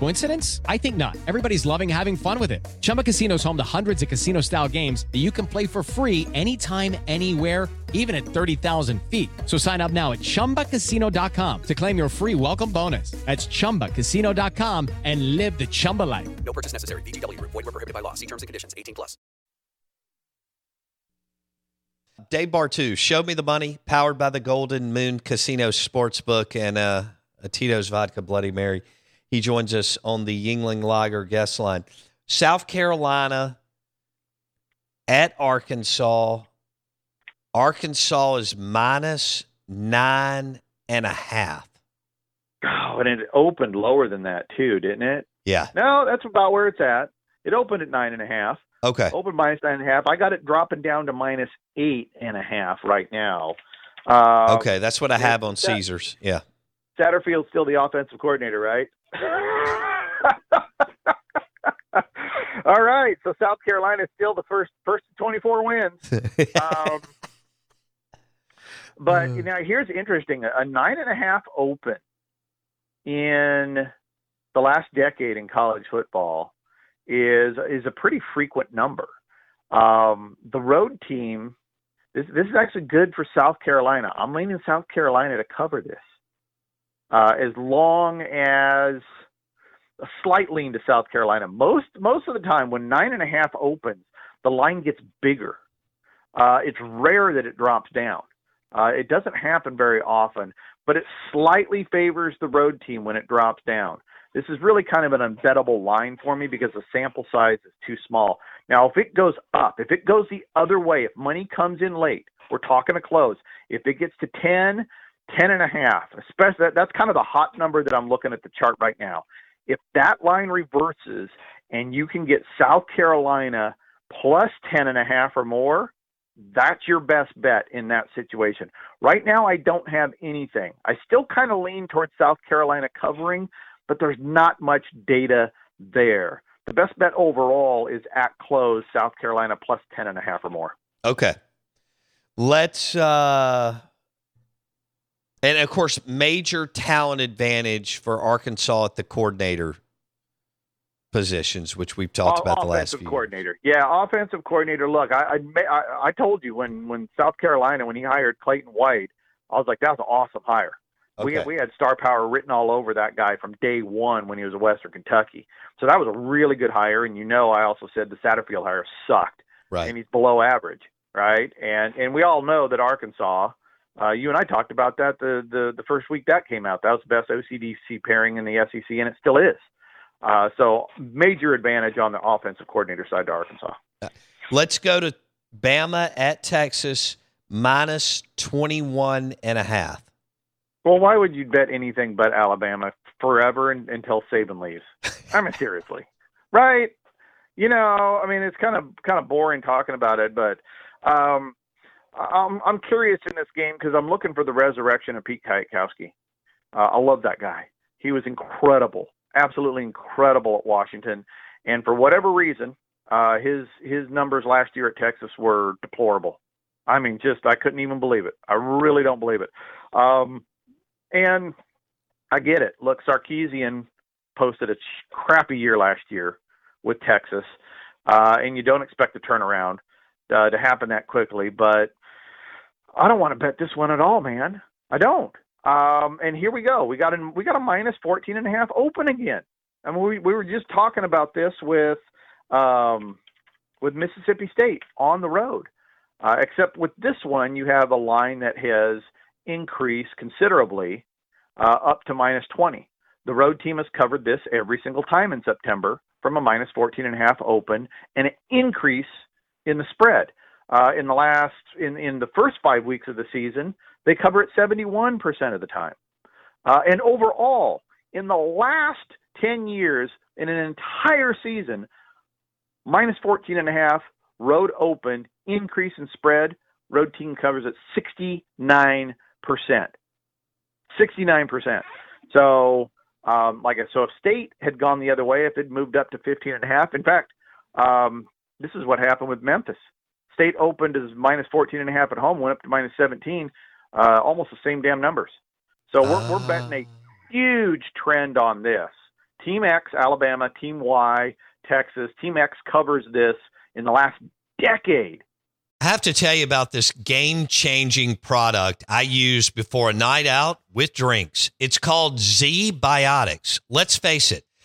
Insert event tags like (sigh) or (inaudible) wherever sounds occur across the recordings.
Coincidence? I think not. Everybody's loving having fun with it. Chumba Casino is home to hundreds of casino-style games that you can play for free anytime, anywhere even at 30,000 feet. So sign up now at ChumbaCasino.com to claim your free welcome bonus. That's ChumbaCasino.com and live the Chumba life. No purchase necessary. VGW. Void were prohibited by law. See terms and conditions. 18 plus. Dave Bartoo, Show Me the Money, powered by the Golden Moon Casino Sportsbook and uh, a Tito's Vodka Bloody Mary. He joins us on the Yuengling Lager guest line. South Carolina at Arkansas. Arkansas is minus nine and a half. Oh, and it opened lower than that too, didn't it? Yeah. No, that's about where it's at. It opened at nine and a half. Okay. Open minus nine and a half. I got it dropping down to minus eight and a half right now. Uh, okay, that's what I have on Caesars. Yeah. Satterfield's still the offensive coordinator, right? (laughs) All right, so South Carolina is still the first first 24 wins. (laughs) um, but Mm. now here's interesting: a nine and a half open in the last decade in college football is is a pretty frequent number. Um, the road team, this this is actually good for South Carolina. I'm leaning South Carolina to cover this, uh, as long as a slight lean to South Carolina. Most most of the time, when nine and a half opens, the line gets bigger. Uh, it's rare that it drops down. Uh, it doesn't happen very often, but it slightly favors the road team when it drops down. This is really kind of an unbettable line for me because the sample size is too small. Now, if it goes up, if it goes the other way, if money comes in late, we're talking a close. If it gets to 10, 10 and a half, especially that, that's kind of the hot number that I'm looking at the chart right now. If that line reverses and you can get South Carolina plus 10 and a half or more, that's your best bet in that situation. Right now, I don't have anything. I still kind of lean towards South Carolina covering, but there's not much data there. The best bet overall is at close South Carolina plus 10 and a half or more. Okay. Let's uh and of course major talent advantage for Arkansas at the coordinator positions, which we've talked O- about the last offensive few. coordinator. Yeah, offensive coordinator. Look, I, I I told you when when South Carolina when he hired Clayton White, I was like that was an awesome hire. We we had star power written all over that guy from day one when he was at Western Kentucky. So that was a really good hire. And you know, I also said the Satterfield hire sucked, Right. and he's below average, right? And and we all know that Arkansas. Uh, you and I talked about that the, the the first week that came out. That was the best OCDC pairing in the SEC, and it still is. Uh, so major advantage on the offensive coordinator side to Arkansas. Let's go to Bama at Texas minus 21 and a half. Well, why would you bet anything but Alabama forever and, until Saban leaves? I mean, seriously, (laughs) right? You know, I mean, it's kind of kind of boring talking about it, but um, I'm I'm curious in this game because I'm looking for the resurrection of Pete Kwiatkowski. Uh, I love that guy. He was incredible, absolutely incredible at Washington, and for whatever reason, uh, his his numbers last year at Texas were deplorable. I mean, just I couldn't even believe it. I really don't believe it. Um, and I get it. Look, Sarkisian posted a crappy year last year with Texas, uh, and you don't expect the turnaround uh, to happen that quickly. But I don't want to bet this one at all, man. I don't. Um, and here we go. We got a we got a minus fourteen and a half open again. I mean, we we were just talking about this with um, with Mississippi State on the road. Uh, except with this one, you have a line that has increased considerably uh, up to minus 20. The road team has covered this every single time in September from a minus 14 and a half open and an increase in the spread. Uh, in the last, in, in the first five weeks of the season, they cover it 71% of the time. Uh, and overall, in the last 10 years, in an entire season, minus 14 and a half, road open, increase in spread, road team covers at 69%. 69%. So, um, like, so if state had gone the other way, if it moved up to 15 and a half, in fact, um, this is what happened with Memphis. State opened as minus 14 and a half at home, went up to minus 17, uh, almost the same damn numbers. So we're, we're betting a huge trend on this. Team X, Alabama, Team Y, Texas. Team X covers this in the last decade. I have to tell you about this game changing product I use before a night out with drinks. It's called Z Biotics. Let's face it,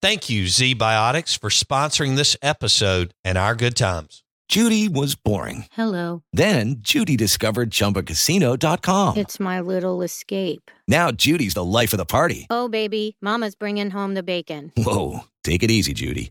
Thank you, ZBiotics, for sponsoring this episode and our good times. Judy was boring. Hello. Then Judy discovered ChumbaCasino.com. It's my little escape. Now Judy's the life of the party. Oh, baby, Mama's bringing home the bacon. Whoa, take it easy, Judy.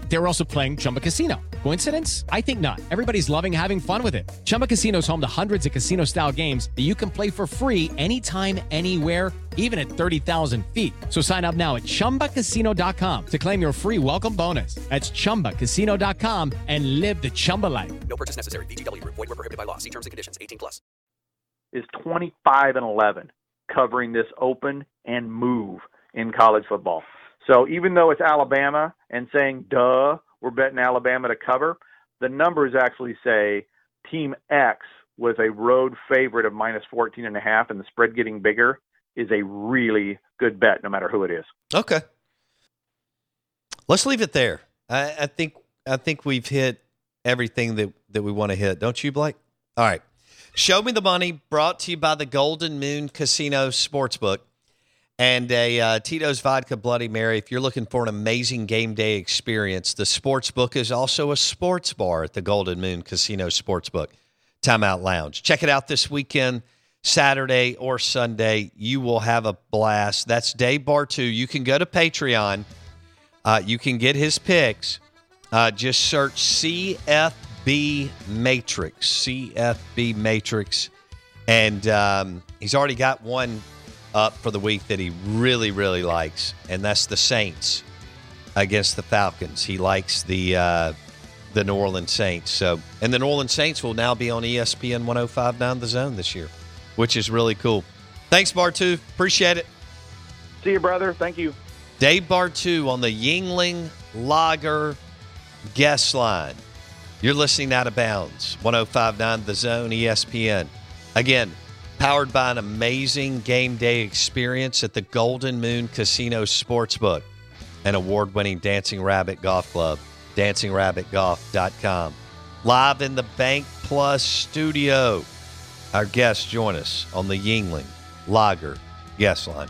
They were also playing Chumba Casino. Coincidence? I think not. Everybody's loving having fun with it. Chumba Casino is home to hundreds of casino style games that you can play for free anytime, anywhere, even at 30,000 feet. So sign up now at chumbacasino.com to claim your free welcome bonus. That's chumbacasino.com and live the Chumba life. No purchase necessary. VGW Group. Void were prohibited by law. See terms and conditions. 18 plus. Is 25 and 11 covering this open and move in college football. So even though it's Alabama and saying, duh, we're betting Alabama to cover, the numbers actually say Team X with a road favorite of minus 14 and a half and the spread getting bigger is a really good bet no matter who it is. Okay. Let's leave it there. I, I think I think we've hit everything that, that we want to hit, don't you, Blake? All right. Show Me the Money brought to you by the Golden Moon Casino Sportsbook and a uh, Tito's Vodka Bloody Mary. If you're looking for an amazing game day experience, the sports book is also a sports bar at the Golden Moon Casino Sportsbook Timeout Lounge. Check it out this weekend. Saturday or Sunday, you will have a blast. That's Dave Bartoo. You can go to Patreon. Uh, you can get his picks. Uh, just search CFB Matrix, CFB Matrix, and um, he's already got one up for the week that he really, really likes, and that's the Saints against the Falcons. He likes the uh, the New Orleans Saints. So, and the New Orleans Saints will now be on ESPN 105.9 The Zone this year, which is really cool. Thanks, Bartoo. Appreciate it. See you, brother. Thank you. Dave Bartoo on the Yuengling Lager guest line. You're listening out of bounds, 1059 The Zone ESPN. Again, powered by an amazing game day experience at the Golden Moon Casino Sportsbook, an award winning Dancing Rabbit Golf Club, dancingrabbitgolf.com. Live in the Bank Plus studio. Our guests join us on the Yuengling Lager Guest Line.